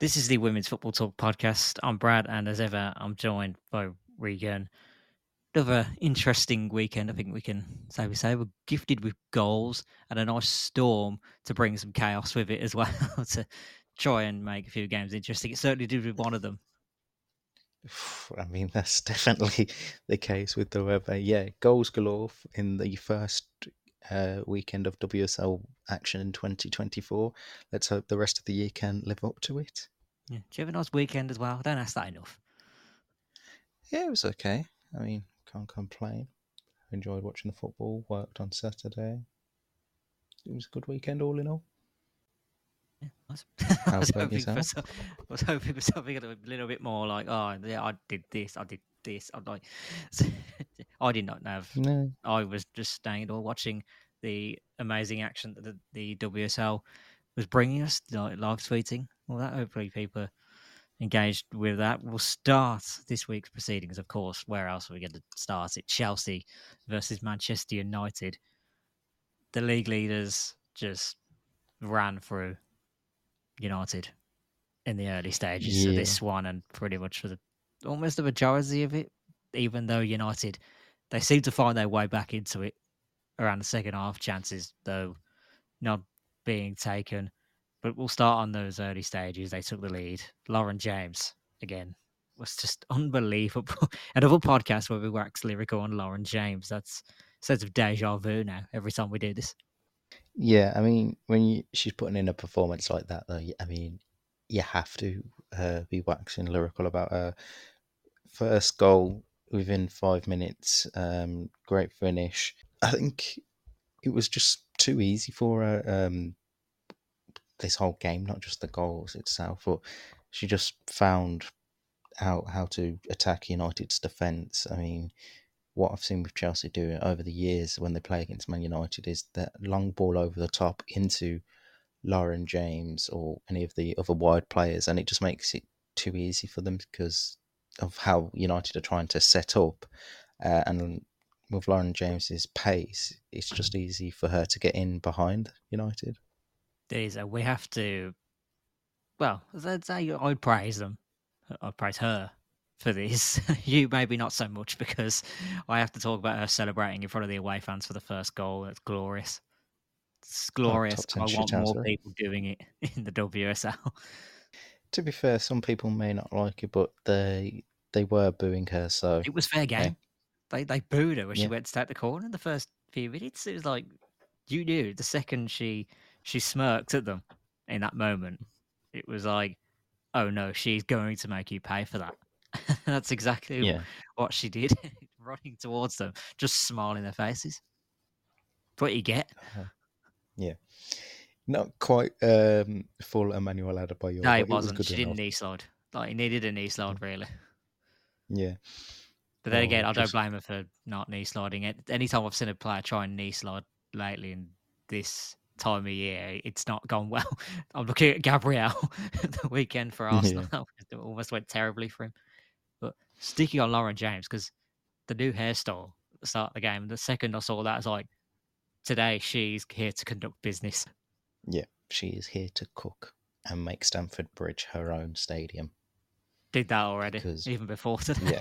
This is the Women's Football Talk podcast. I'm Brad, and as ever, I'm joined by Regan. Another interesting weekend, I think we can say we say. We're gifted with goals and a nice storm to bring some chaos with it as well to try and make a few games interesting. It certainly did with one of them. I mean, that's definitely the case with the weather. Yeah, goals galore in the first uh, weekend of WSL action in 2024. Let's hope the rest of the year can live up to it. Yeah. Do you have a nice weekend as well? I don't ask that enough. Yeah, it was okay. I mean, can't complain. Enjoyed watching the football. Worked on Saturday. It was a good weekend, all in all. Yeah, I was, I was hoping for some, I was hoping for something a little bit more like, oh yeah, I did this, I did this. I'm like, I did not have. No. I was just staying or watching the amazing action that the, the WSL was bringing us, like live tweeting, all that. Hopefully, people engaged with that. We'll start this week's proceedings, of course. Where else are we going to start it? Chelsea versus Manchester United. The league leaders just ran through United in the early stages yeah. of this one, and pretty much for the almost the majority of it. Even though United, they seem to find their way back into it around the second half. Chances though not being taken, but we'll start on those early stages. They took the lead. Lauren James again was just unbelievable. Another podcast where we wax lyrical on Lauren James. That's sense of deja vu now. Every time we do this. Yeah, I mean, when you, she's putting in a performance like that, though, I mean, you have to uh, be waxing lyrical about her first goal within five minutes. Um, great finish. I think it was just too easy for her. Um, this whole game, not just the goals itself, but she just found out how to attack United's defence. I mean, what I've seen with Chelsea do over the years when they play against Man United is that long ball over the top into Lauren James or any of the other wide players, and it just makes it too easy for them because of how United are trying to set up. Uh, and with Lauren James's pace, it's just easy for her to get in behind United. There's a, we have to, well, I'd praise them. I'd praise her for this. you maybe not so much because I have to talk about her celebrating in front of the away fans for the first goal. It's glorious. It's glorious. I want more people doing it in the WSL. To be fair, some people may not like it, but they they were booing her. So it was fair game. Yeah. They they booed her when yeah. she went to take the corner in the first few minutes. It was like you knew the second she she smirked at them in that moment. It was like, oh no, she's going to make you pay for that. That's exactly yeah. what she did, running towards them, just smiling their faces. what you get. Uh-huh. Yeah. Not quite um, full Emmanuel Adebayor. No, it wasn't. It was she didn't knee slide. Like, he needed a knee slide, really. Yeah. But then oh, again, I just... don't blame her for not knee sliding. Anytime I've seen a player try and knee slide lately in this time of year, it's not gone well. I'm looking at Gabriel the weekend for Arsenal. Yeah. it almost went terribly for him. But sticking on Lauren James because the new hairstyle at the start of the game, the second I saw that, I was like, today she's here to conduct business. Yeah, she is here to cook and make Stamford Bridge her own stadium. Did that already, because, even before today. Yeah.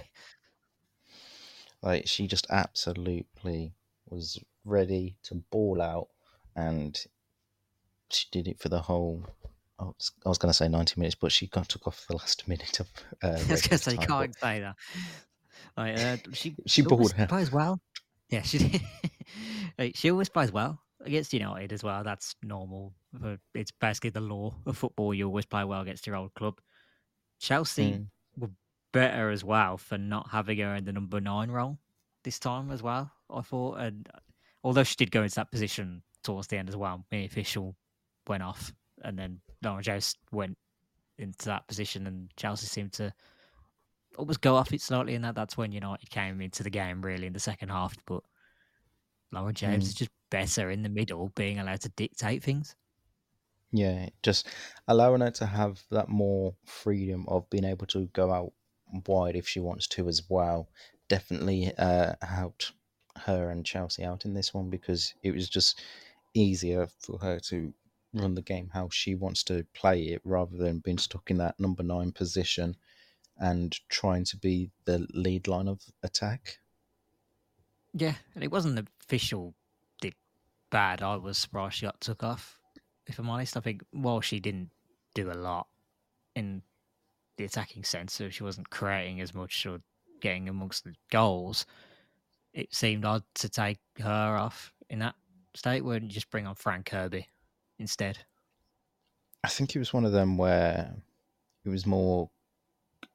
Like she just absolutely was ready to ball out, and she did it for the whole I was, I was going to say 90 minutes, but she got took off the last minute of. Uh, I was going to say, you can't but... say that. Like, uh, she she balled her. plays well. Yeah, she like, she always plays well against United as well. That's normal. It's basically the law of football. You always play well against your old club. Chelsea mm. were better as well for not having her in the number nine role this time as well. I thought, and although she did go into that position towards the end as well, the Fishel went off, and then Lauren James went into that position, and Chelsea seemed to almost go off it slightly. And that that's when United came into the game really in the second half. But Lauren James mm. is just better in the middle, being allowed to dictate things. Yeah, just allowing her to have that more freedom of being able to go out wide if she wants to as well. Definitely uh, helped her and Chelsea out in this one because it was just easier for her to run the game how she wants to play it rather than being stuck in that number nine position and trying to be the lead line of attack. Yeah, and it wasn't the Fishel did bad. I was surprised she got took off. If I'm honest, I think while she didn't do a lot in the attacking sense, so she wasn't creating as much or getting amongst the goals, it seemed odd to take her off in that state. Wouldn't you just bring on Fran Kirby instead? I think it was one of them where it was more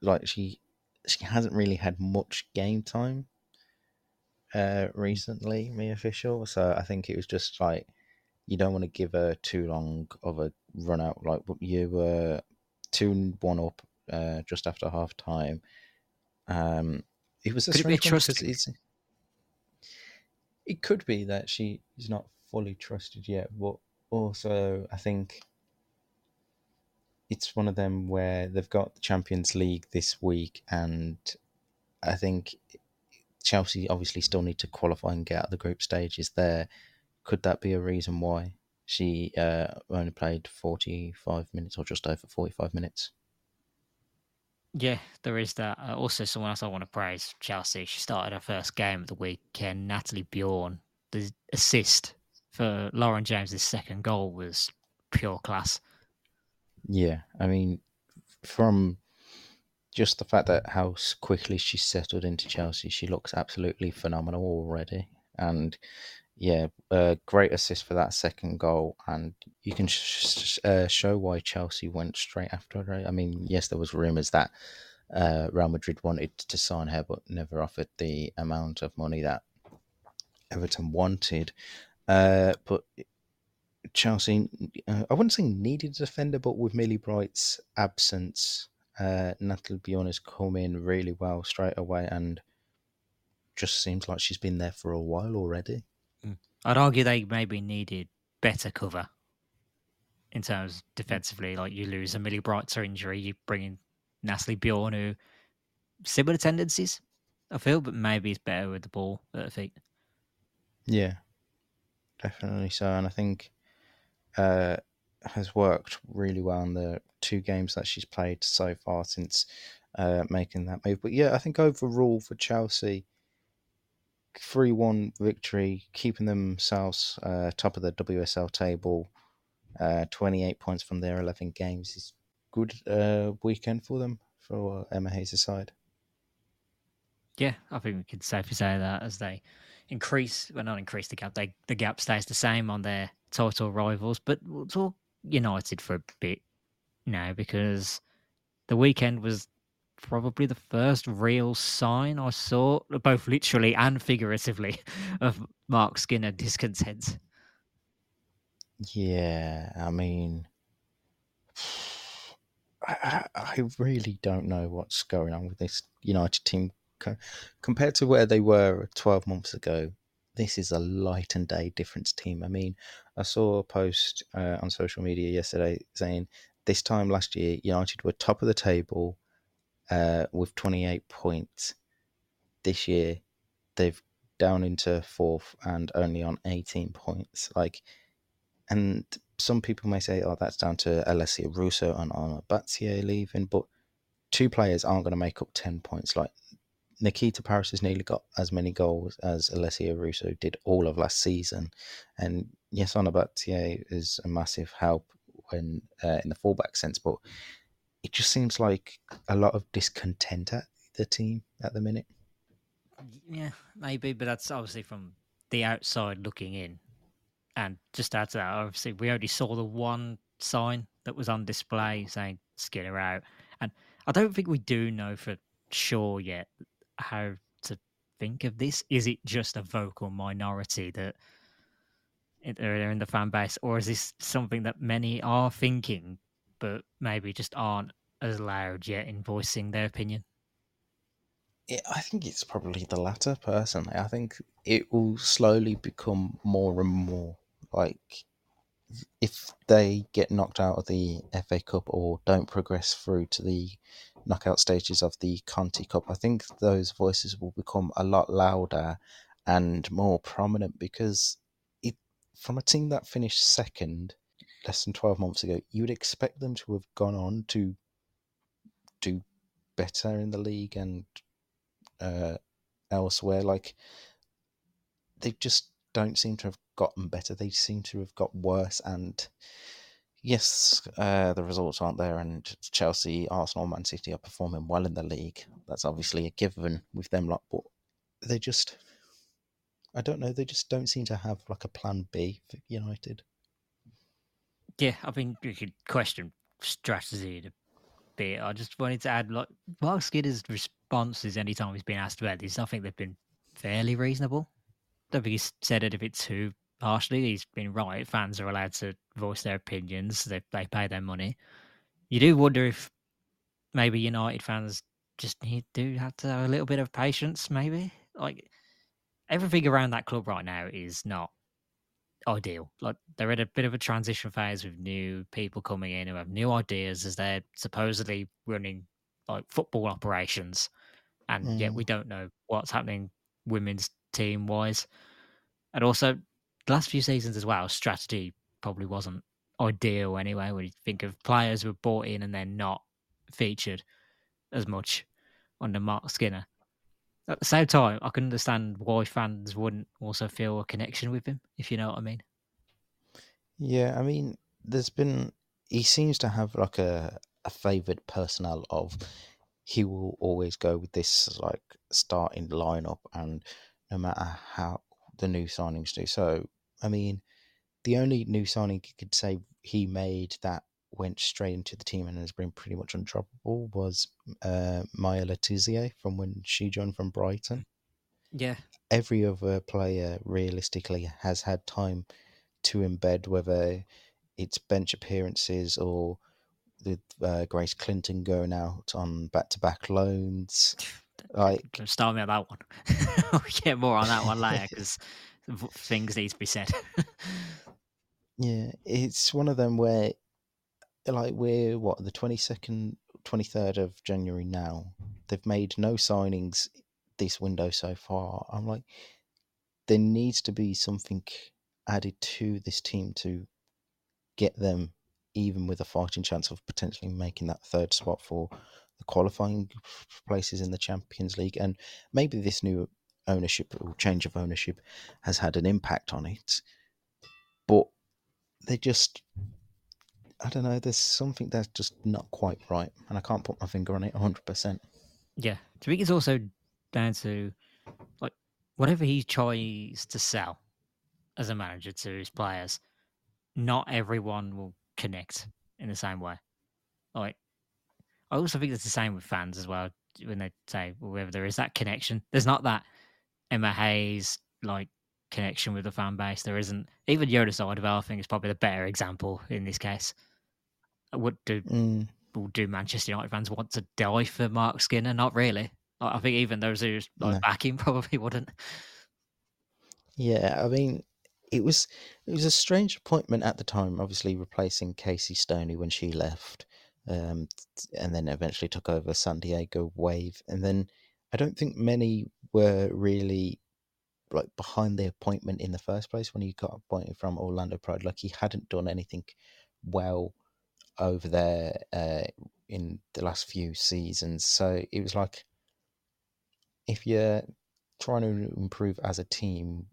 like she she hasn't really had much game time uh recently, Mia Fishel. So I think it was just like you don't want to give her too long of a run out. Like you were two one up uh, just after half time. Um, it was a could it because it's. It could be that she is not fully trusted yet, but also I think it's one of them where they've got the Champions League this week, and I think Chelsea obviously still need to qualify and get out of the group stages there. Could that be a reason why she uh, only played 45 minutes or just over 45 minutes? Yeah, there is that. Uh, also, someone else I want to praise Chelsea. She started her first game of the weekend. Nathalie Björn, the assist for Lauren James's second goal was pure class. Yeah, I mean, from just the fact that how quickly she settled into Chelsea, she looks absolutely phenomenal already. And yeah, a great assist for that second goal, and you can sh- uh, show why Chelsea went straight after her. I mean, yes, there was rumours that uh, Real Madrid wanted to sign her, but never offered the amount of money that Everton wanted. Uh, but Chelsea, uh, I wouldn't say needed a defender, but with Millie Bright's absence, uh, Nathalie Björn has come in really well straight away and just seems like she's been there for a while already. I'd argue they maybe needed better cover in terms defensively. Like you lose a Millie Bright injury, you bring in Nathalie Björn, who similar tendencies, I feel, but maybe he's better with the ball at her feet. Yeah, definitely so. And I think uh, has worked really well in the two games that she's played so far since uh, making that move. But yeah, I think overall for Chelsea, 3 1 victory, keeping themselves uh, top of the WSL table, uh, 28 points from their 11 games is good uh, weekend for them, for Emma Hayes' side. Yeah, I think we could safely say that as they increase, well, not increase the gap, they, the gap stays the same on their title rivals. But we'll talk United for a bit now because the weekend was probably the first real sign I saw, both literally and figuratively, of Marc Skinner discontent. Yeah, I mean, I, I really don't know what's going on with this United team compared to where they were 12 months ago. This is a light and day difference team. I mean, I saw a post uh, on social media yesterday saying this time last year, United were top of the table uh, with 28 points. This year, they've down into fourth and only on 18 points. Like, and some people may say, oh, that's down to Alessia Russo and Ona Batlle leaving, but two players aren't going to make up 10 points. Like, Nikita Parris has nearly got as many goals as Alessia Russo did all of last season. And yes, Ona Batlle is a massive help when uh, in the fullback sense, but it just seems like a lot of discontent at the team at the minute. Yeah, maybe, but that's obviously from the outside looking in. And just add to that, obviously, we only saw the one sign that was on display saying Skinner out. And I don't think we do know for sure yet how to think of this. Is it just a vocal minority that are in the fan base, or is this something that many are thinking but maybe just aren't as loud yet in voicing their opinion? Yeah, I think it's probably the latter, personally. I think it will slowly become more and more like if they get knocked out of the FA Cup or don't progress through to the knockout stages of the Conti Cup, I think those voices will become a lot louder and more prominent because it from a team that finished second less than 12 months ago, you would expect them to have gone on to do better in the league and uh, elsewhere. Like, they just don't seem to have gotten better. They seem to have got worse. And yes, uh, the results aren't there, and Chelsea, Arsenal, Man City are performing well in the league. That's obviously a given with them. But they just, I don't know, they just don't seem to have like a plan B for United. Yeah, I mean, you could question strategy a bit. I just wanted to add, like, Marc Skinner's responses anytime he's been asked about this, I think they've been fairly reasonable. I don't think he's said it a bit too harshly. He's been right. Fans are allowed to voice their opinions. They they pay their money. You do wonder if maybe United fans just need do have to have a little bit of patience. Maybe like everything around that club right now is not ideal. Like they're at a bit of a transition phase with new people coming in who have new ideas as they're supposedly running like football operations, and mm. yet we don't know what's happening women's team wise. And also, the last few seasons as well, strategy probably wasn't ideal anyway. When you think of players who were bought in and then not featured as much under Marc Skinner. At the same time, I can understand why fans wouldn't also feel a connection with him, if you know what I mean. Yeah, I mean, there's been he seems to have like a a favoured personnel of he will always go with this like starting lineup, and no matter how the new signings do. So, I mean, the only new signing you could say he made that went straight into the team and has been pretty much undroppable was uh, Maya Le Tissier from when she joined from Brighton. Yeah. Every other player realistically has had time to embed, whether it's bench appearances or with uh, Grace Clinton going out on back to back loans. Like, start me on that one. we'll get more on that one later because things need to be said. yeah, it's one of them where like we're what the 22nd 23rd of January now. They've made no signings this window so far. I'm like there needs to be something added to this team to get them even with a fighting chance of potentially making that third spot for the qualifying places in the Champions League. And maybe this new ownership or change of ownership has had an impact on it. But they just I don't know. There's something that's just not quite right, and I can't put my finger on it 100. percent Yeah, I think it's also down to like whatever he tries to sell as a manager to his players. Not everyone will connect in the same way. Like, I also think it's the same with fans as well. When they say, well, whether there is that connection, there's not that Emma Hayes like connection with the fan base. There isn't. Even Jonas Eidevall, I think, is probably the better example in this case. Would do mm. do Manchester United fans want to die for Marc Skinner? Not really. I think even those who like no. back him probably wouldn't. Yeah, I mean, it was it was a strange appointment at the time. Obviously, replacing Casey Stoney when she left, um, and then eventually took over San Diego Wave, and then I don't think many were really like behind the appointment in the first place when he got appointed from Orlando Pride. Like he hadn't done anything well over there uh, in the last few seasons. So it was like if you're trying to improve as a team,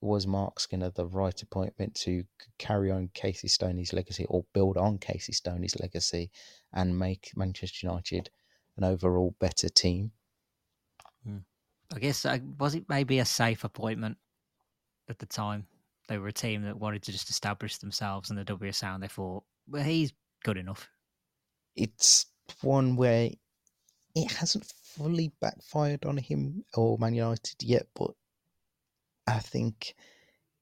was Marc Skinner the right appointment to carry on Casey Stoney's legacy or build on Casey Stoney's legacy and make Manchester United an overall better team? Hmm. I guess uh, was it maybe a safe appointment at the time? They were a team that wanted to just establish themselves in the WSL, and they thought, well, he's good enough. It's one where it hasn't fully backfired on him or Man United yet, but I think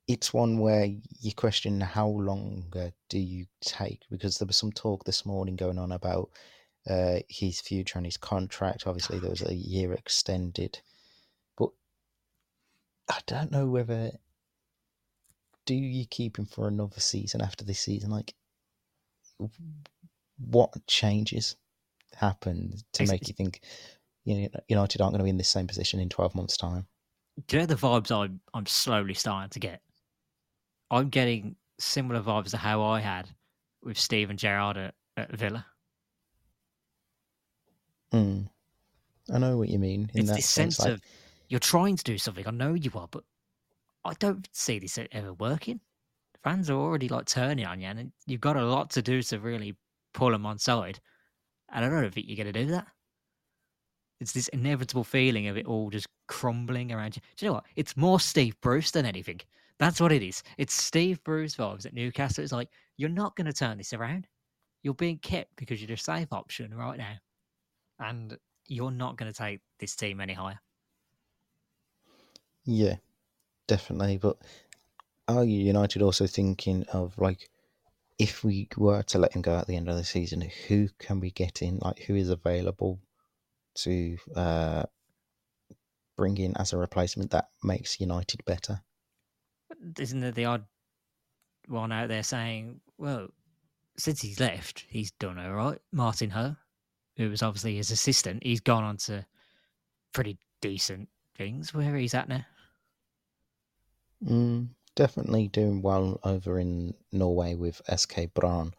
it's one where you question how long do you take because there was some talk this morning going on about uh, his future and his contract. Obviously, there was a year extended, but I don't know whether do you keep him for another season after this season? Like, what changes happen to make you think you know, United aren't going to be in the same position in 12 months' time? Do you know the vibes I'm, I'm slowly starting to get? I'm getting similar vibes to how I had with Steven Gerrard at, at Villa. Mm. I know what you mean. it's this sense, sense like... of you're trying to do something. I know you are, but I don't see this ever working. Fans are already like turning on you, and you've got a lot to do to really pull them on side. And I don't think you're going to do that. It's this inevitable feeling of it all just crumbling around you. Do you know what? It's more Steve Bruce than anything. That's what it is. It's Steve Bruce vibes at Newcastle. It's like, you're not going to turn this around. You're being kept because you're the safe option right now. And you're not going to take this team any higher. Yeah, definitely. But are United also thinking of like, if we were to let him go at the end of the season, who can we get in? Like, who is available to uh, bring in as a replacement that makes United better? Isn't there the odd one out there saying, well, since he's left, he's done all right. Martin Ho, who was obviously his assistant, he's gone on to pretty decent things. Where he's at now? Mm, definitely doing well over in Norway with SK Brann.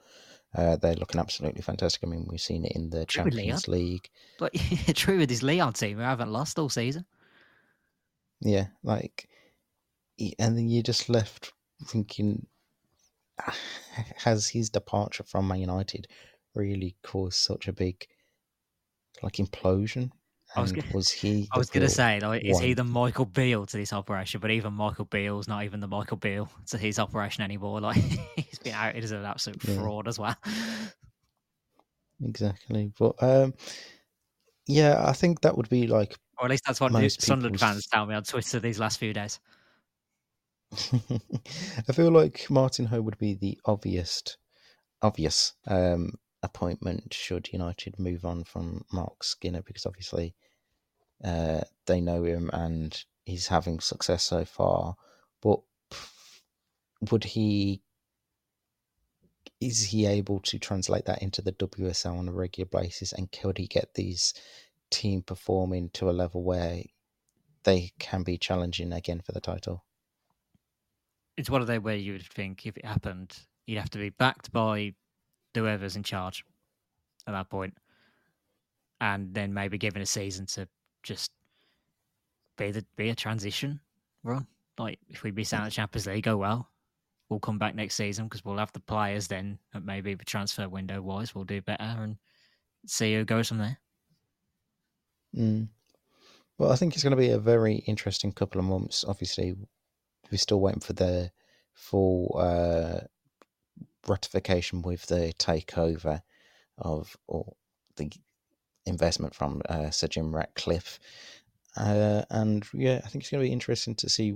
Uh, they're looking absolutely fantastic. I mean, we've seen it in the true Champions League. But true with his Lyon team, who haven't lost all season. Yeah, like, and then you just left thinking, has his departure from Man United really caused such a big, like, implosion I was, gonna, was he? I was going to say, like, is he the Michael Beale to this operation? But even Michael Beale's not even the Michael Beale to his operation anymore. Like he's been outed as an absolute yeah. fraud as well. Exactly, but um, yeah, I think that would be like, or at least that's what Sunderland fans tell me on Twitter these last few days. I feel like Martin Ho would be the obvious, obvious um, appointment should United move on from Marc Skinner because obviously uh, they know him and he's having success so far. But would he? Is he able to translate that into the WSL on a regular basis, and could he get these team performing to a level where they can be challenging again for the title? It's one of those where you would think if it happened, you'd have to be backed by whoever's in charge at that point, and then maybe given a season to just be the be a transition run. Like if we miss out the Champions League, go well. We'll come back next season because we'll have the players then. Maybe the transfer window wise, we'll do better and see who goes from there. Mm. Well, I think it's going to be a very interesting couple of months. Obviously, we're still waiting for the full uh, ratification with the takeover of or the investment from uh, Sir Jim Ratcliffe. Uh, and yeah, I think it's going to be interesting to see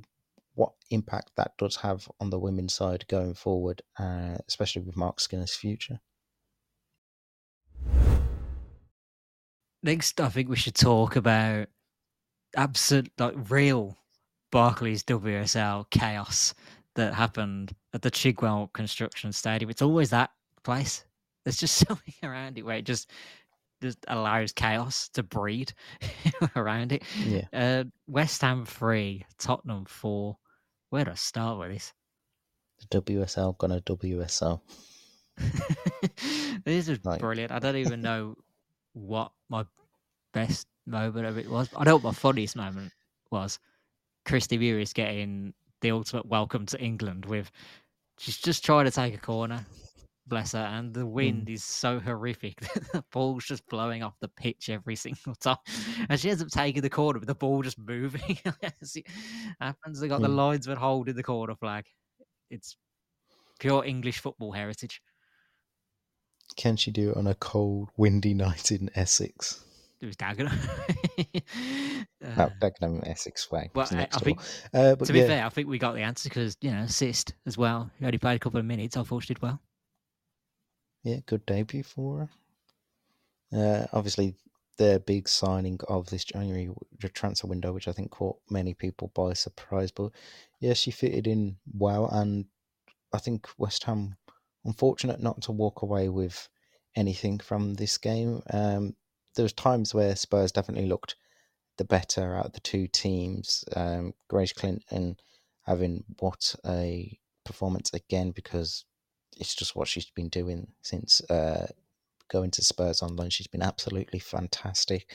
what impact that does have on the women's side going forward, uh, especially with Marc Skinner's future. Next, I think we should talk about absolute, like real Barclays WSL chaos that happened at the Chigwell Construction Stadium. It's always that place. There's just something around it where it just just allows chaos to breed around it. Yeah. Uh, West Ham three, Tottenham four. Where do I start with this? The WSL gonna WSL. this is like... brilliant. I don't even know what my best moment of it was. I know what my funniest moment was. Kristie Mewis getting the ultimate welcome to England with she's just trying to take a corner bless her. And the wind mm. is so horrific that the ball's just blowing off the pitch every single time. And she ends up taking the corner with the ball just moving. As it happens, they got mm. the linesman holding the corner flag. It's pure English football heritage. Can she do it on a cold, windy night in Essex? It was Dagenham. uh, Dagenham, Essex way. Well, I, I think, uh, to be yeah. fair, I think we got the answer because, you know, assist as well. He only played a couple of minutes. I thought she did well yeah, good debut for her. Uh, obviously, their big signing of this January the transfer window, which I think caught many people by surprise. But yeah, she fitted in well, and I think West Ham unfortunate not to walk away with anything from this game. Um, there was times where Spurs definitely looked the better out of the two teams. Um, Grace Clinton having what a performance again because it's just what she's been doing since uh, going to Spurs on loan. She's been absolutely fantastic,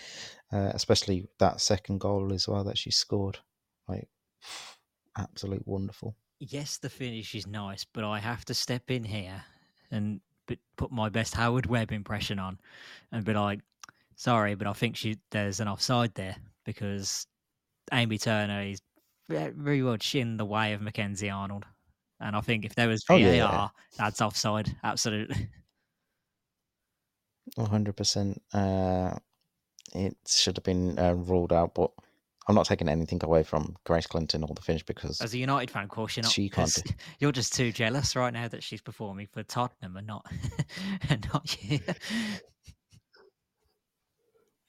uh, especially that second goal as well that she scored. Like, absolute wonderful. Yes, the finish is nice, but I have to step in here and put my best Howard Webb impression on and be like, sorry, but I think she, there's an offside there because Amy Turner is very well in the way of Mackenzie Arnold. And I think if there was VAR, oh, yeah. that's offside. Absolutely. 100%. Uh, it should have been uh, ruled out, but I'm not taking anything away from Grace Clinton or the finish because as a United fan, of course, you're not. She can't. Do... You're just too jealous right now that she's performing for Tottenham and not and not you.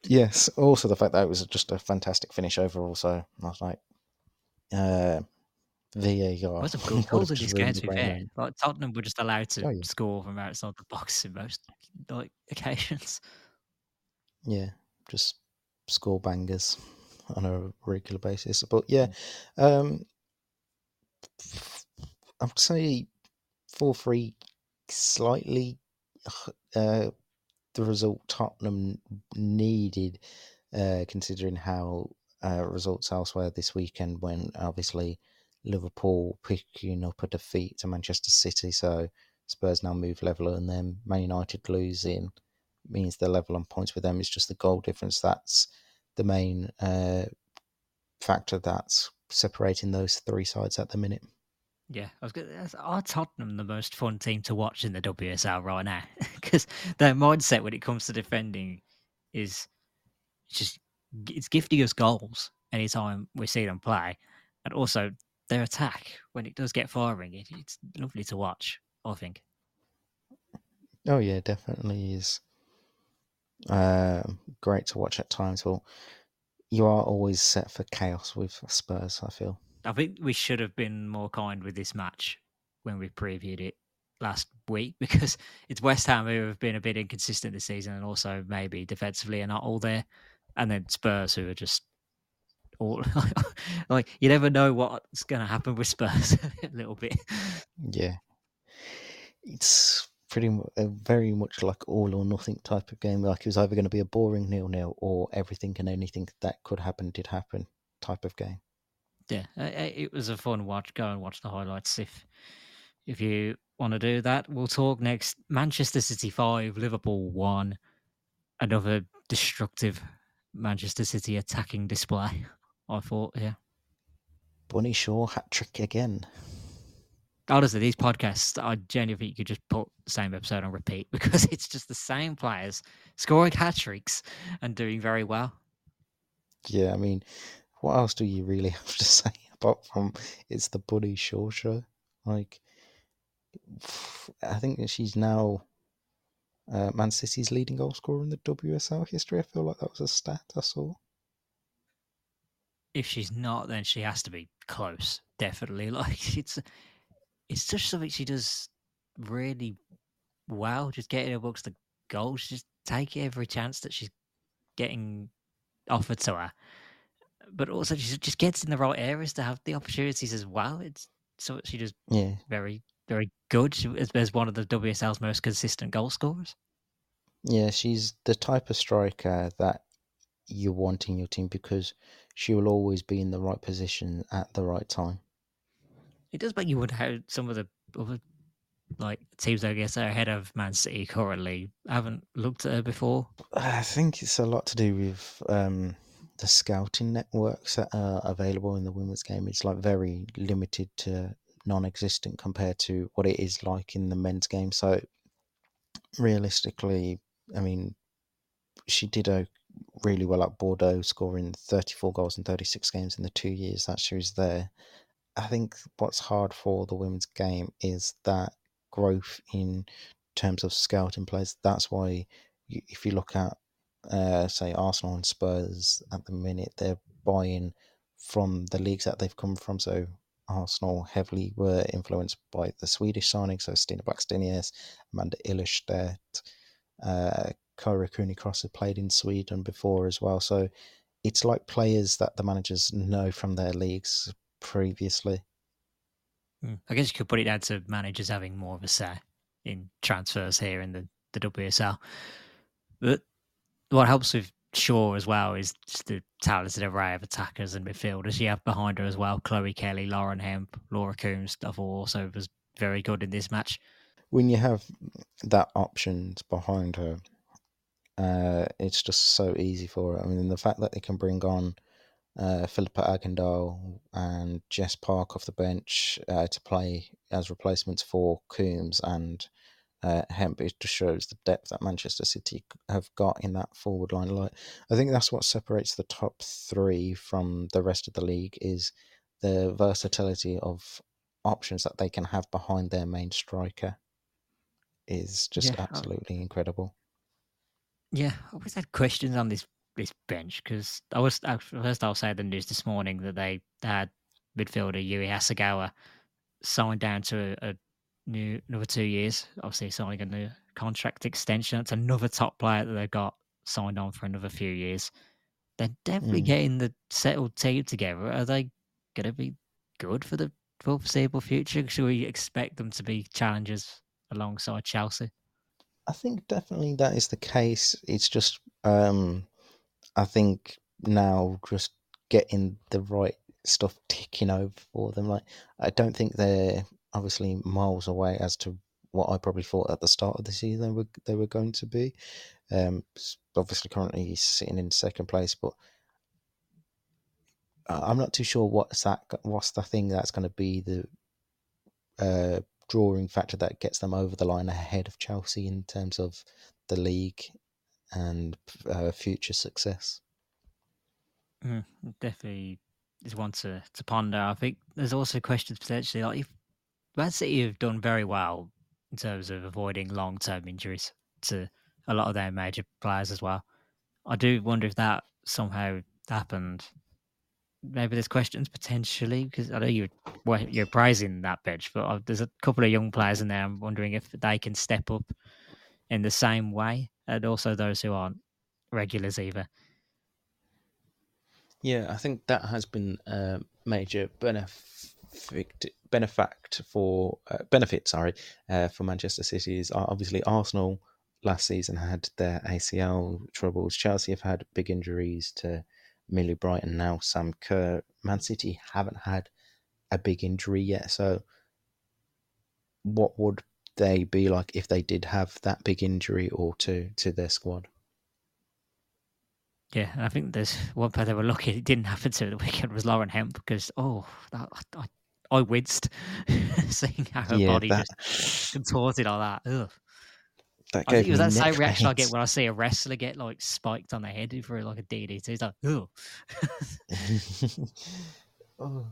Yes. Also, the fact that it was just a fantastic finish overall. So I was like, uh, VAR. Was some good goals in this game, to be fair. Like Tottenham were just allowed to oh, yeah. score from outside the box in most like occasions. Yeah, just score bangers on a regular basis. But yeah, um, I would say four three slightly uh, the result Tottenham needed, uh, considering how uh, results elsewhere this weekend when obviously Liverpool picking up a defeat to Manchester City. So Spurs now move level, and then Man United losing means they're level on points with them. It's just the goal difference that's the main uh, factor that's separating those three sides at the minute. Yeah, I was good. Are Tottenham the most fun team to watch in the WSL right now? Because their mindset when it comes to defending is just it's gifting us goals anytime we see them play, and also their attack when it does get firing, it, it's lovely to watch. I think. Oh yeah, definitely is. Uh, great to watch at times. Well, you are always set for chaos with Spurs. I feel. I think we should have been more kind with this match when we previewed it last week because it's West Ham who have been a bit inconsistent this season and also maybe defensively are not all there, and then Spurs who are just all like you never know what's going to happen with Spurs a little bit. Yeah, it's pretty very much like all or nothing type of game. Like it was either going to be a boring nil nil or everything and anything that could happen did happen type of game yeah, uh, uh, it was a fun watch. Go and watch the highlights if if you want to do that. We'll talk next. Manchester City five, Liverpool one. Another destructive Manchester City attacking display. I thought, yeah. Bunny Shaw hat trick again. Honestly, these podcasts, I genuinely think you could just put the same episode on repeat because it's just the same players scoring hat tricks and doing very well. Yeah, I mean, what else do you really have to say apart from it's the Bunny Shaw show? Like, I think that she's now uh, Man City's leading goal scorer in the WSL history. I feel like that was a stat I saw. If she's not, then she has to be close. Definitely, like it's it's just something she does really well. Just getting her books the goals, just take every chance that she's getting offered to her but also she just gets in the right areas to have the opportunities as well. It's so she just yeah very very good. She is one of the WSL's most consistent goal scorers. Yeah, she's the type of striker that you want in your team because she will always be in the right position at the right time. It does make you wonder how some of the other like teams I guess are ahead of Man City currently haven't looked at her before. I think it's a lot to do with um, the scouting networks that are available in the women's game it's like very limited to non-existent compared to what it is like in the men's game. So realistically i mean she did a really well at bordeaux scoring 34 goals in 36 games in the two years that she was there. I think what's hard for the women's game is that growth in terms of scouting players. That's why if you look at uh, say Arsenal and Spurs at the minute, they're buying from the leagues that they've come from. So Arsenal heavily were influenced by the Swedish signings, so Stina Blackstenius, Amanda Ilestedt, uh, Cooney Cross had played in Sweden before as well. So it's like players that the managers know from their leagues previously. Hmm. I guess you could put it down to managers having more of a say in transfers here in the, the WSL. But what helps with Shaw as well is just the talented array of attackers and midfielders you have behind her as well. Chloe Kelly, Lauren Hemp, Laura Coombs, I also was very good in this match. When you have that options behind her, uh, it's just so easy for her. I mean, the fact that they can bring on uh, Filippa Angeldal and Jess Park off the bench uh, to play as replacements for Coombs and uh, Hemp, it just shows the depth that Manchester City have got in that forward line. Like, I think that's what separates the top three from the rest of the league is the versatility of options that they can have behind their main striker is just yeah, absolutely incredible. Yeah, I always had questions on this this bench because I was first I'll say the news this morning that they had midfielder Yui Hasegawa signed down to a, a new another two years. Obviously, signing a new contract extension. It's another top player that they've got signed on for another few years. They're definitely mm. getting the settled team together. Are they going to be good for the foreseeable future? Should we expect them to be challengers alongside Chelsea? I think definitely that is the case. It's just um, I think now just getting the right stuff ticking over for them. Like I don't think they're obviously miles away as to what I probably thought at the start of the season they were they were going to be. Um, obviously, currently he's sitting in second place, but I'm not too sure what's that. What's the thing that's going to be the uh, drawing factor that gets them over the line ahead of Chelsea in terms of the league and uh, future success. Mm, definitely is one to, to ponder. I think there's also questions potentially like if Man City have done very well in terms of avoiding long term injuries to a lot of their major players as well. I do wonder if that somehow happened. Maybe there's questions potentially because I know you're well, you're praising that bench, but uh, there's a couple of young players in there. I'm wondering if they can step up in the same way and also those who aren't regulars either. Yeah, I think that has been a major benefit benefact for uh, benefit. Sorry, uh, for Manchester City is obviously Arsenal last season had their ACL troubles. Chelsea have had big injuries to Millie Bright and now Sam Kerr. Man City haven't had a big injury yet. So, what would they be like if they did have that big injury or two to their squad? Yeah, I think there's one player they were lucky it didn't happen to the weekend was Lauren Hemp because oh, that, I, I winced seeing how her yeah, body that... just contorted like that. Ugh. That I think it was that same reaction I get when I see a wrestler get like spiked on the head for like a DDT. It's like, ugh. oh.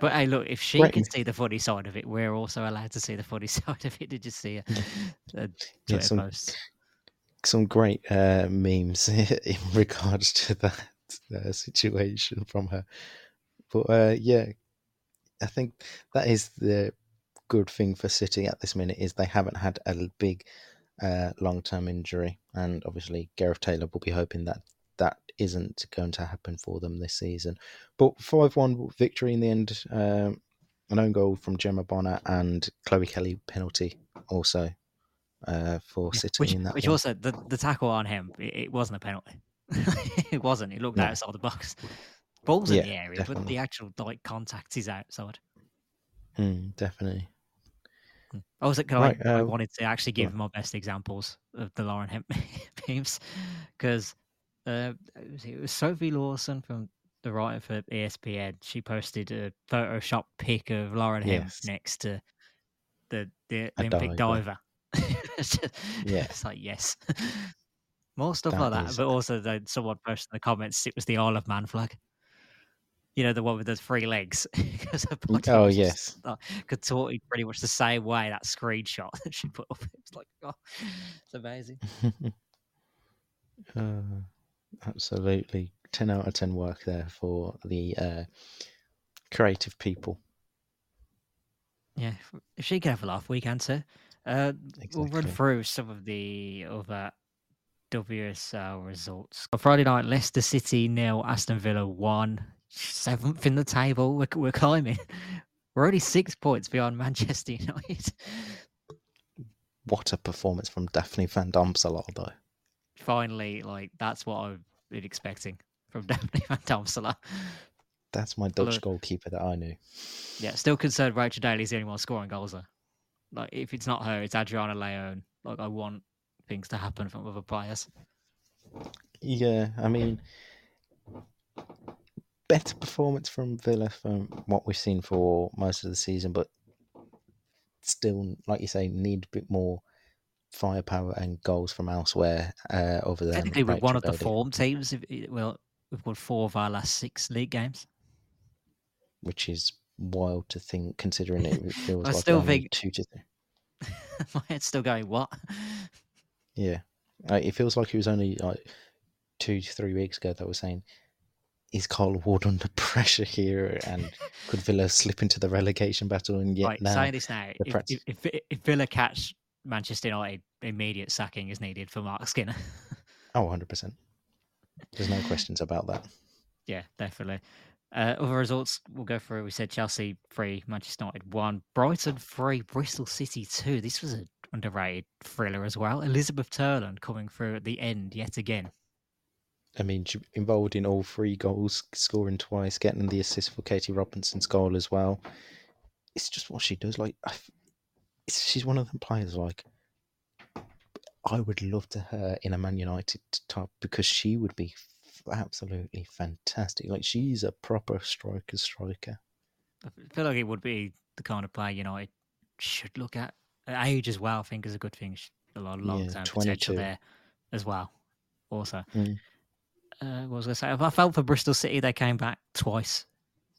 But hey, look, if she right. can see the funny side of it, we're also allowed to see the funny side of it. Did you see a, a yeah, some, post? Some great uh, memes in regards to that uh, situation from her. But uh, yeah, I think that is the good thing for City at this minute is they haven't had a big uh, long-term injury, and obviously Gareth Taylor will be hoping that that isn't going to happen for them this season. But 5 1 victory in the end. Um, an own goal from Gemma Bonner and Chloe Kelly penalty also uh, for yeah, City which, in that. Which one. also, the, the tackle on him, it, it wasn't a penalty. it wasn't. It looked no. outside the box. Ball's yeah, in the area, definitely. but the actual like contact is outside. Mm, definitely. I was like, right, I, uh, I, wanted to actually give my best examples of the Lauren Hemp memes because uh, it was Sophie Lawson from the writer for ESPN. She posted a Photoshop pic of Lauren yes. Hemp next to the the Olympic diver. yeah, it's like yes, more stuff that like that. Is... But also, then someone posted in the comments it was the Isle of Man flag. You know the one with the three legs. oh yes, just, uh, contorted pretty much the same way. That screenshot that she put up. It was like, oh, it's amazing. uh, absolutely, ten out of ten work there for the uh, creative people. Yeah, if she can have a laugh, we can too. Uh, exactly. We'll run through some of the other WSL results. On Friday night, Leicester City nil, Aston Villa one seventh in the table. We're, we're climbing. We're only six points beyond Manchester United. what a performance from Daphne Van Domselaar, though. Finally, like that's what I've been expecting from Daphne Van Domselaar. That's my Dutch goalkeeper that I knew. Yeah, still concerned Rachel Daly's the only one scoring goals though. Like if it's not her, it's Adriana Leon. Like I want things to happen from other players. Yeah, I mean, better performance from Villa from what we've seen for most of the season, but still, like you say, need a bit more firepower and goals from elsewhere. Uh, over there, technically, we're one of the form teams. Well, we've won four of our last six league games, which is wild to think, considering it feels I like still think two to three. My head's still going. What? Yeah, it feels like it was only like two to three weeks ago that was saying is Carla Ward under pressure here, and could Villa slip into the relegation battle? And yet right, now, saying this now, if, if, if, if, Villa catch Manchester United, immediate sacking is needed for Marc Skinner. oh, 100 percent. There's no questions about that. Yeah, definitely. Uh, other results we'll go through. We said Chelsea three, Manchester United one, Brighton three, Bristol City two. This was an underrated thriller as well. Elisabeth Terland coming through at the end yet again. I mean, involved in all three goals, scoring twice, getting the assist for Katie Robinson's goal as well. It's just what she does. Like, she's one of them players. Like, I would love to her in a Man United top because she would be absolutely fantastic. Like, she's a proper striker striker. I feel like it would be the kind of player United should look at. Age as well, I think, is a good thing. A lot of long term yeah, potential there as well. Also. Mm uh, what was I say? I felt for Bristol City, they came back twice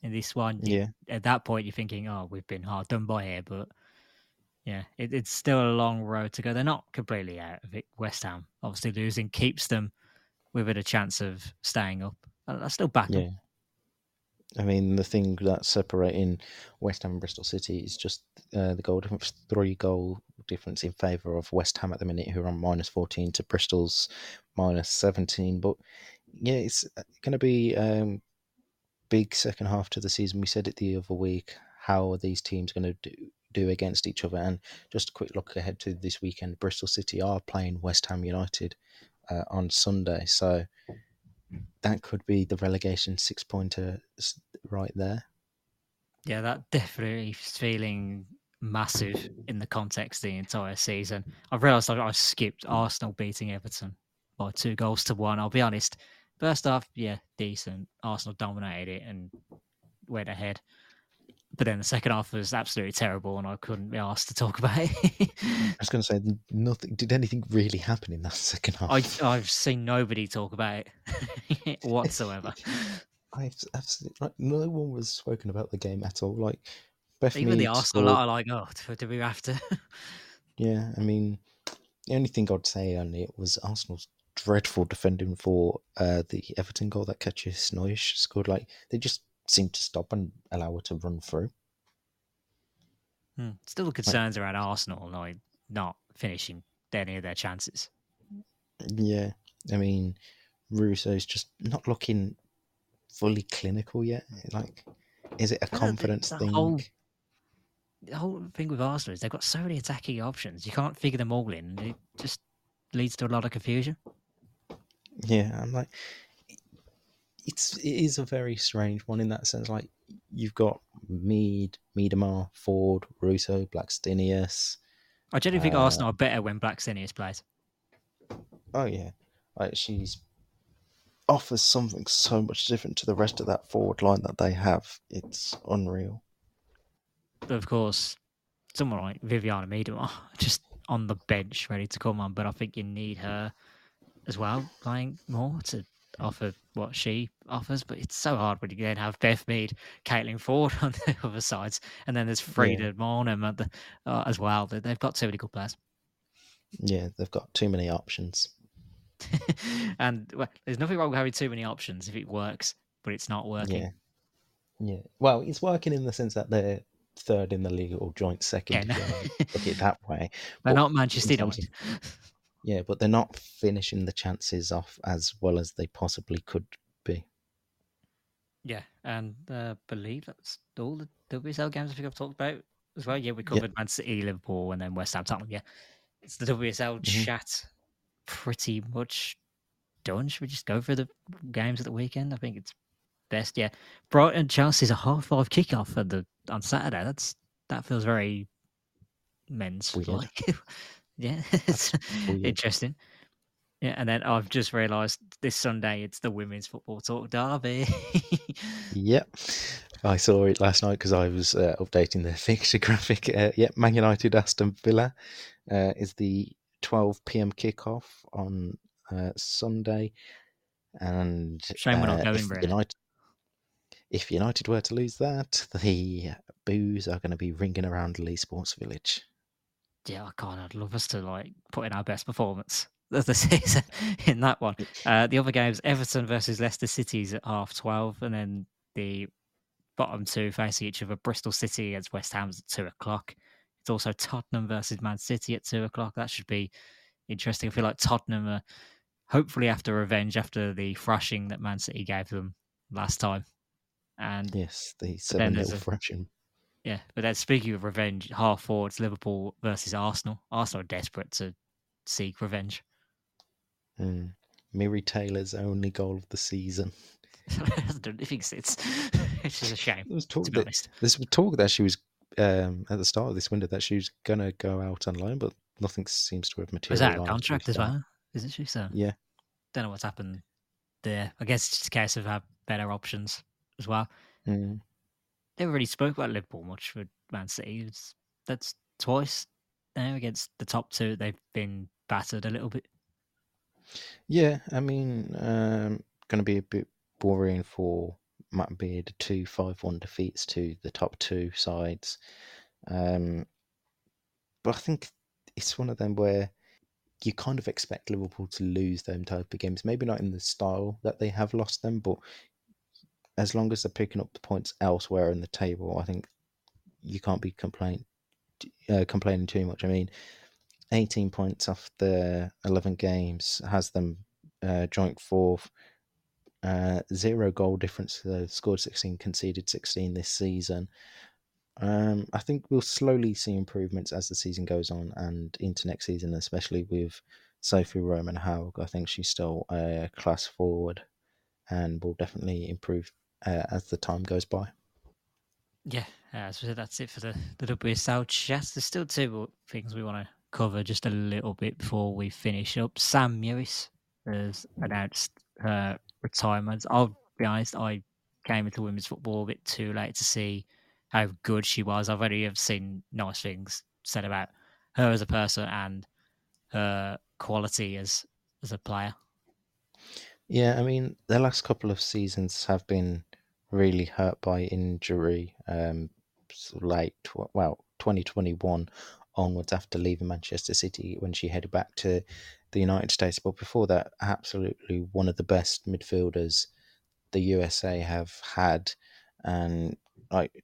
in this one. Yeah. At that point, you're thinking, oh, we've been hard done by here, but yeah, it, it's still a long road to go. They're not completely out of it. West Ham, obviously, losing keeps them with a chance of staying up. I, I still back yeah. I mean, the thing that's separating West Ham and Bristol City is just uh, the goal difference, three goal difference in favour of West Ham at the minute, who are on minus 14 to Bristol's minus 17. But yeah, it's uh, going to be um, big second half to the season. We said it the other week. How are these teams going to do, do against each other? And just a quick look ahead to this weekend. Bristol City are playing West Ham United uh, on Sunday, so that could be the relegation six pointer right there. Yeah, that definitely is feeling massive in the context of the entire season. I've realised I skipped Arsenal beating Everton by two goals to one. I'll be honest, First half, yeah, decent. Arsenal dominated it and went ahead. But then the second half was absolutely terrible, and I couldn't be asked to talk about it. I was going to say nothing. Did anything really happen in that second half? I, I've seen nobody talk about it whatsoever. I've, I've like, no one was spoken about the game at all. Like Bethany even the Arsenal scored... are like, oh, do we have to? yeah, I mean, the only thing I'd say on it was Arsenal's dreadful defending for uh, the Everton goal that Katja Snoeijs scored. Like they just seemed to stop and allow her to run through. Hmm. Still concerns like, around Arsenal like not finishing any of their chances. Yeah, I mean, Russo's just not looking fully clinical yet. Like, is it a confidence thing? Whole, the whole thing with Arsenal is they've got so many attacking options. You can't figure them all in. It just leads to a lot of confusion. Yeah, I'm like, it's it is a very strange one in that sense. Like you've got Mead, Miedema, Foord, Russo, Blackstenius. I generally think uh, Arsenal are better when Blackstenius plays. Oh yeah, like she's offers something so much different to the rest of that forward line that they have. It's unreal. But of course, someone like Vivianne Miedema just on the bench ready to come on, but I think you need her as well, playing more to offer what she offers. But it's so hard when you then have Beth Mead, Caitlin Foord on the other sides, and then there's Frida yeah. Maanum at the, uh, as well. They've got too many good players. Yeah, they've got too many options. and well, there's nothing wrong with having too many options if it works, but it's not working. Yeah. Yeah. Well, it's working in the sense that they're third in the league or joint second. Yeah, no. look it that way. They're but not Manchester United. Yeah, but they're not finishing the chances off as well as they possibly could be. Yeah, and uh, believe that's all the WSL games I think I've talked about as well. Yeah, we covered yeah. Man City, Liverpool, and then West Ham, Tottenham. Yeah, it's the WSL mm-hmm. chat pretty much done. Should we just go for the games at the weekend? I think it's best. Yeah, Brighton Chelsea's a half five kickoff at the on Saturday. That's that feels very men's like. yeah, it's interesting. Yeah, and then I've just realised this Sunday it's the women's football talk derby. yep, I saw it last night because I was uh, updating the fixture graphic. Uh, yep, Man United Aston Villa uh, is the 12 p.m. kickoff on uh, Sunday, and shame we're not uh, going. If United, if United were to lose that, the boos are going to be ringing around Leigh Sports Village. Yeah, God, I'd love us to like put in our best performance of the season in that one. Uh, the other games, Everton versus Leicester City's at half twelve, and then the bottom two facing each other. Bristol City against West Ham's at two o'clock. It's also Tottenham versus Man City at two o'clock. That should be interesting. I feel like Tottenham are hopefully after revenge after the thrashing that Man City gave them last time. And yes, the seven nil thrashing. Yeah, but then speaking of revenge, half forwards Liverpool versus Arsenal. Arsenal are desperate to seek revenge. Mm. Miri Taylor's only goal of the season. I don't think it's it's just a shame. There was talk to be that, honest. There's talk that she was um, at the start of this window that she was gonna go out on loan, but nothing seems to have materialized. Was that a contract as well? Isn't she? So yeah, don't know what's happened there. I guess it's just a case of have better options as well. Mm. Never really spoke about Liverpool much for Man City. That's twice now against the top two. They've been battered a little bit. Yeah, I mean, um, going to be a bit boring for Matt Beard. Two five-one defeats to the top two sides. Um, but I think it's one of them where you kind of expect Liverpool to lose them type of games. Maybe not in the style that they have lost them, but as long as they're picking up the points elsewhere in the table, I think you can't be complain, uh, complaining too much. I mean, 18 points off the 11 games has them uh, joint fourth. Uh, zero goal difference. They scored 16, conceded 16 this season. Um, I think we'll slowly see improvements as the season goes on and into next season, especially with Sophie Roman Haug. I think she's still a class forward and will definitely improve uh, as the time goes by. Yeah, uh, so that's it for the, the WSL chat. There's still two things we want to cover just a little bit before we finish up. Sam Mewis has announced her retirement. I'll be honest, I came into women's football a bit too late to see how good she was. I've already have seen nice things said about her as a person and her quality as as a player. Yeah, I mean, the last couple of seasons have been really hurt by injury. Um, late, well, 2021 onwards after leaving Manchester City when she headed back to the United States. But before that, absolutely one of the best midfielders the USA have had, and like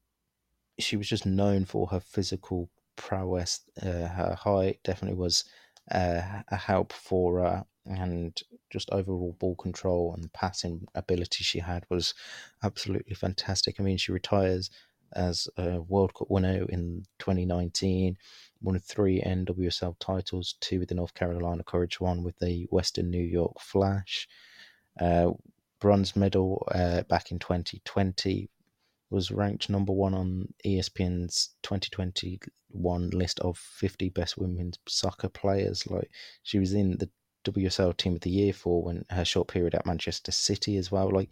she was just known for her physical prowess. Uh, her height definitely was uh, a help for her, and just overall ball control and passing ability she had was absolutely fantastic. I mean, she retires as a World Cup winner in 2019, won three NWSL titles, two with the North Carolina Courage, one with the Western New York Flash. Uh, bronze medal uh, back in 2020 was ranked number one on ESPN's 2021 list of 50 best women's soccer players. Like she was in the WSL Team of the Year for when her short period at Manchester City as well. Like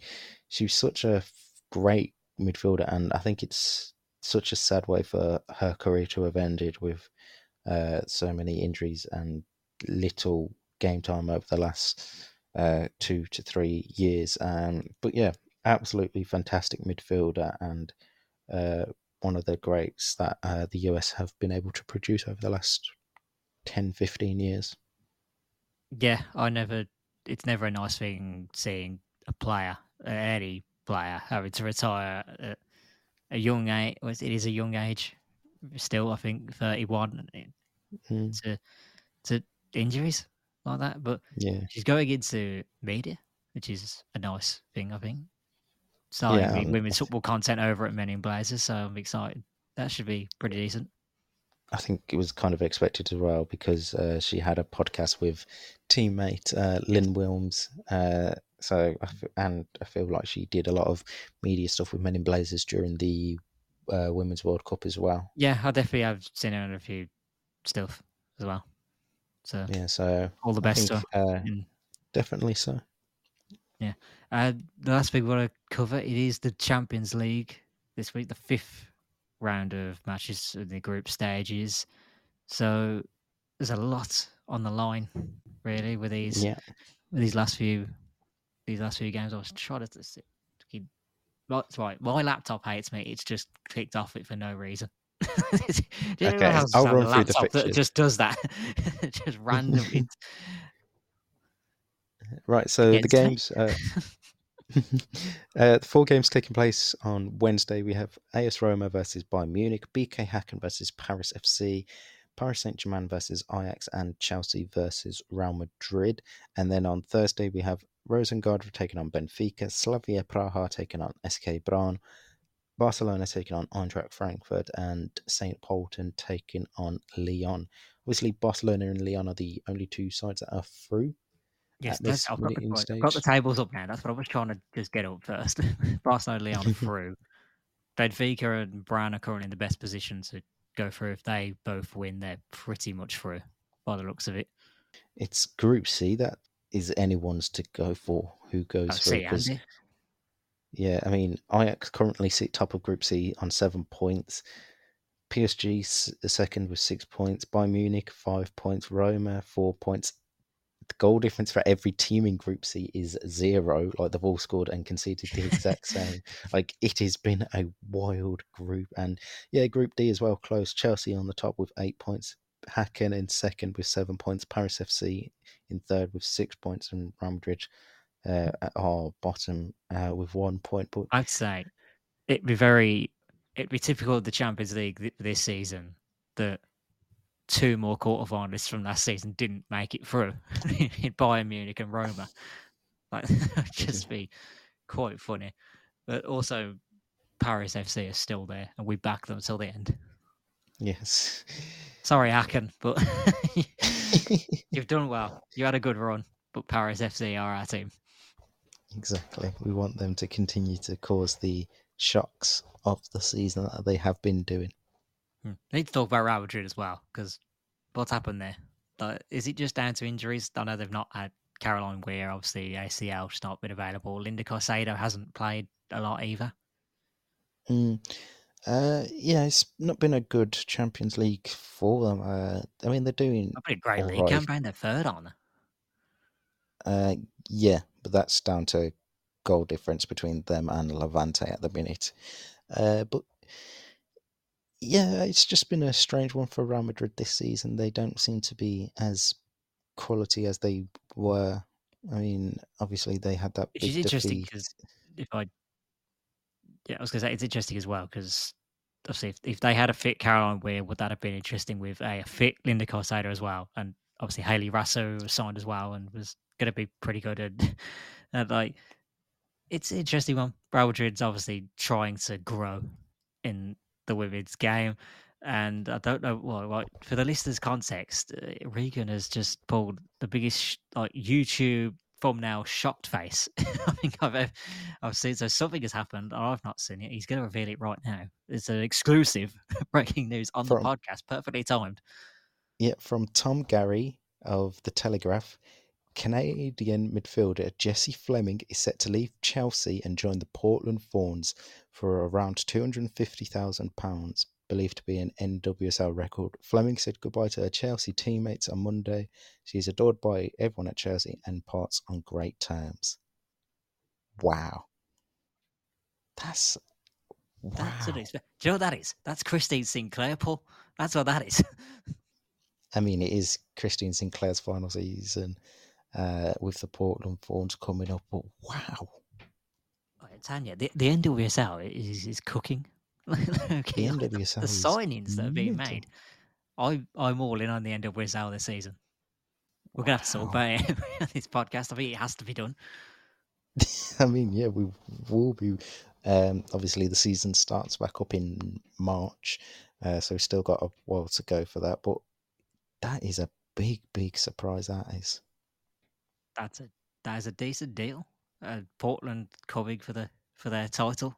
she was such a great midfielder, and I think it's such a sad way for her career to have ended with uh, so many injuries and little game time over the last uh, two to three years. Um, but yeah, absolutely fantastic midfielder and uh, one of the greats that uh, the US have been able to produce over the last 10, 15 years. Yeah, I never, it's never a nice thing seeing a player, any player, having to retire at a young age. It is a young age still, I think, 31 mm. to, to injuries like that. But yeah, she's going into media, which is a nice thing, I think starting yeah, um, women's football content over at Men in Blazers, so I'm excited. That should be pretty decent. I think it was kind of expected as well because uh, she had a podcast with teammate uh, Lynn Williams. Uh, so, and I feel like she did a lot of media stuff with Men in Blazers during the uh, Women's World Cup as well. Yeah, I definitely have seen her in a few stuff as well. So yeah, so all the best. Think, uh, definitely so. Yeah. Uh, the last big we want to cover it is the Champions League this week, the fifth round of matches in the group stages. So there's a lot on the line, really, with these yeah. with these last few these last few games. I was trying to keep. That's right. My laptop hates me. It's just clicked off it for no reason. okay, I'll run through the fixtures. That just does that, just randomly. right. So the games. Uh, uh, the four games taking place on Wednesday. We have AS Roma versus Bayern Munich, BK Häcken versus Paris FC, Paris Saint Germain versus Ajax, and Chelsea versus Real Madrid. And then on Thursday, we have Rosengard taking on Benfica, Slavia Praha taking on SK Brann, Barcelona taking on Eintracht Frankfurt, and St. Pölten taking on Lyon. Obviously, Barcelona and Lyon are the only two sides that are through Yes, that's, I've, got the, I've got the tables up now. That's what I was trying to just get up first. Barcelona, Lyon through. Benfica and Brann are currently in the best position to go through. If they both win, they're pretty much through by the looks of it. It's Group C that is anyone's to go for who goes oh, through. See, yeah, I mean, Ajax currently sit top of Group C on seven points. PSG second with six points. Bayern Munich five points. Roma four points the goal difference for every team in Group C is zero. Like they've all scored and conceded the exact same. Like it has been a wild group, and yeah, Group D as well. Close. Chelsea on the top with eight points. Häcken in second with seven points. Paris FC in third with six points, and Real Madrid uh, at our bottom uh, with one point. But I'd say it'd be very, it'd be typical of the Champions League this season that two more quarterfinalists from last season didn't make it through in Bayern Munich and Roma. Like, just be quite funny. But also, Paris FC is still there, and we back them till the end. Yes. Sorry, Häcken, but you've done well. You had a good run, but Paris FC are our team. Exactly. We want them to continue to cause the shocks of the season that they have been doing. Hmm. need to talk about Real Madrid as well because what's happened there? Is it just down to injuries? I know they've not had Caroline Weir, obviously ACL, she's not been available. Linda Caicedo hasn't played a lot either. Mm. Uh, yeah, it's not been a good Champions League for them. Uh, I mean, they're doing. Not been a great league right. campaign. They're third on. Uh, yeah, but that's down to goal difference between them and Levante at the minute. Uh, but yeah, it's just been a strange one for Real Madrid this season. They don't seem to be as quality as they were. I mean, obviously they had that. Which is interesting because if I, yeah, I was going to say it's interesting as well because obviously if, if, they had a fit Caroline Weir, would that have been interesting with a, a fit Linda Caicedo as well, and obviously Hayley Raso was signed as well and was going to be pretty good at, at like. It's an interesting one. Real Madrid's obviously trying to grow in the women's game. And I don't know what, for the listeners' context, uh, Regan has just pulled the biggest like YouTube thumbnail shocked face I think I've ever, I've seen. So something has happened. I've not seen it. He's going to reveal it right now. It's an exclusive breaking news on from, the podcast, perfectly timed. Yeah, from Tom Garry of the Telegraph. Canadian midfielder Jessie Fleming is set to leave Chelsea and join the Portland Thorns for around £250,000, believed to be an NWSL record. Fleming said goodbye to her Chelsea teammates on Monday. She is adored by everyone at Chelsea and parts on great terms. Wow. That's. Wow. That's Do you know what that is? That's Christine Sinclair, Paul. That's what that is. I mean, it is Christine Sinclair's final season uh, with the Portland Thorns coming up. But wow. Tanya, the, the NWSL is, is cooking. okay, the NWSL the signings that are being made. I, I'm all in on the NWSL this season. We're going to have to talk about it on this podcast. I think it has to be done. I mean, yeah, we will be Um, obviously, the season starts back up in March, uh, so we've still got a while to go for that. But that is a big, big surprise. That is. That's a that is a decent deal. Uh, Portland coming for the for their title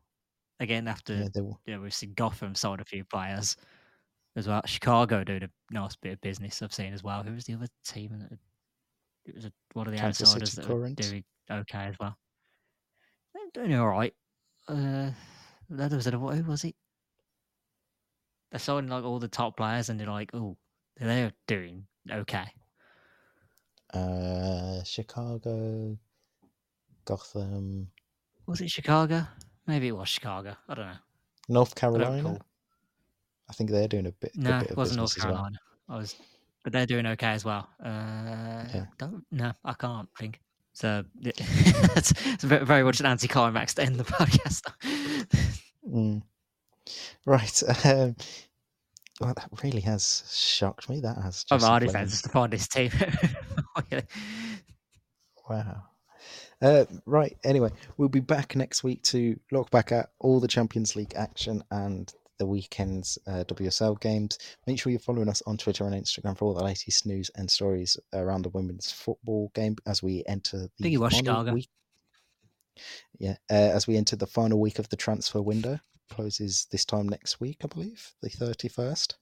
again after yeah, you know, we've seen Gotham sold a few players as well. Chicago doing a nice bit of business I've seen as well. Who was the other team? It was a, one of the Kansas outsiders City that Current. were doing okay as well. They're doing all right. Uh, there was a, who was it? They're selling like all the top players, and they're like, oh, they're doing okay. Uh, Chicago, Gotham. Was it Chicago? Maybe it was Chicago. I don't know. North Carolina. I think they're doing a bit. No, bit it wasn't North Carolina. Well. I was, but they're doing okay as well. Uh, yeah. Don't no, I can't think. So it's, it's very much an anti-climax to end the podcast. mm. Right. Um, well, that really has shocked me. That has. Of our defense to find this team. wow. Uh, right. Anyway, we'll be back next week to look back at all the Champions League action and the weekend's uh, WSL games. Make sure you're following us on Twitter and Instagram for all the latest news and stories around the women's football game as we enter the final week. Yeah, uh, as we enter the final week of the transfer window, closes this time next week, I believe, the thirty first.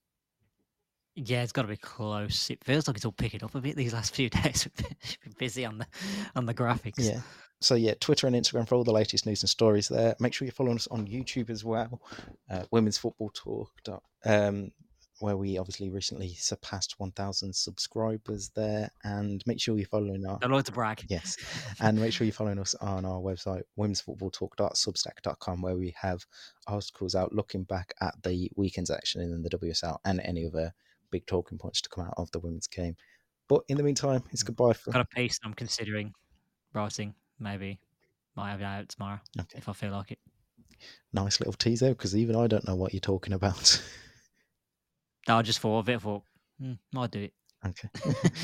Yeah, it's got to be close. It feels like it's all picking up a bit these last few days. We've been busy on the on the graphics. Yeah. So yeah, Twitter and Instagram for all the latest news and stories there. Make sure you're following us on YouTube as well. Uh, Women's Football Talk, um, where we obviously recently surpassed 1,000 subscribers there. And make sure you're following our. Like to brag. Yes, and make sure you're following us on our website, womensfootballtalk.substack.com, where we have articles out looking back at the weekend's action in the WSL and any other big talking points to come out of the women's game. But in the meantime, it's mm. goodbye. For... Got a piece I'm considering writing. Maybe might have it out tomorrow okay. if I feel like it. Nice little teaser because even I don't know what you're talking about. I just thought of it. I thought mm, I'll do it. Okay.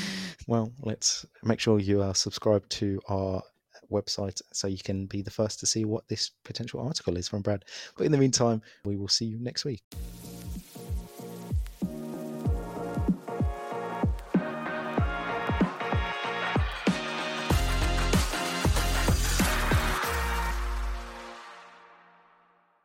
well, let's make sure you are subscribed to our website so you can be the first to see what this potential article is from Brad. But in the meantime, we will see you next week.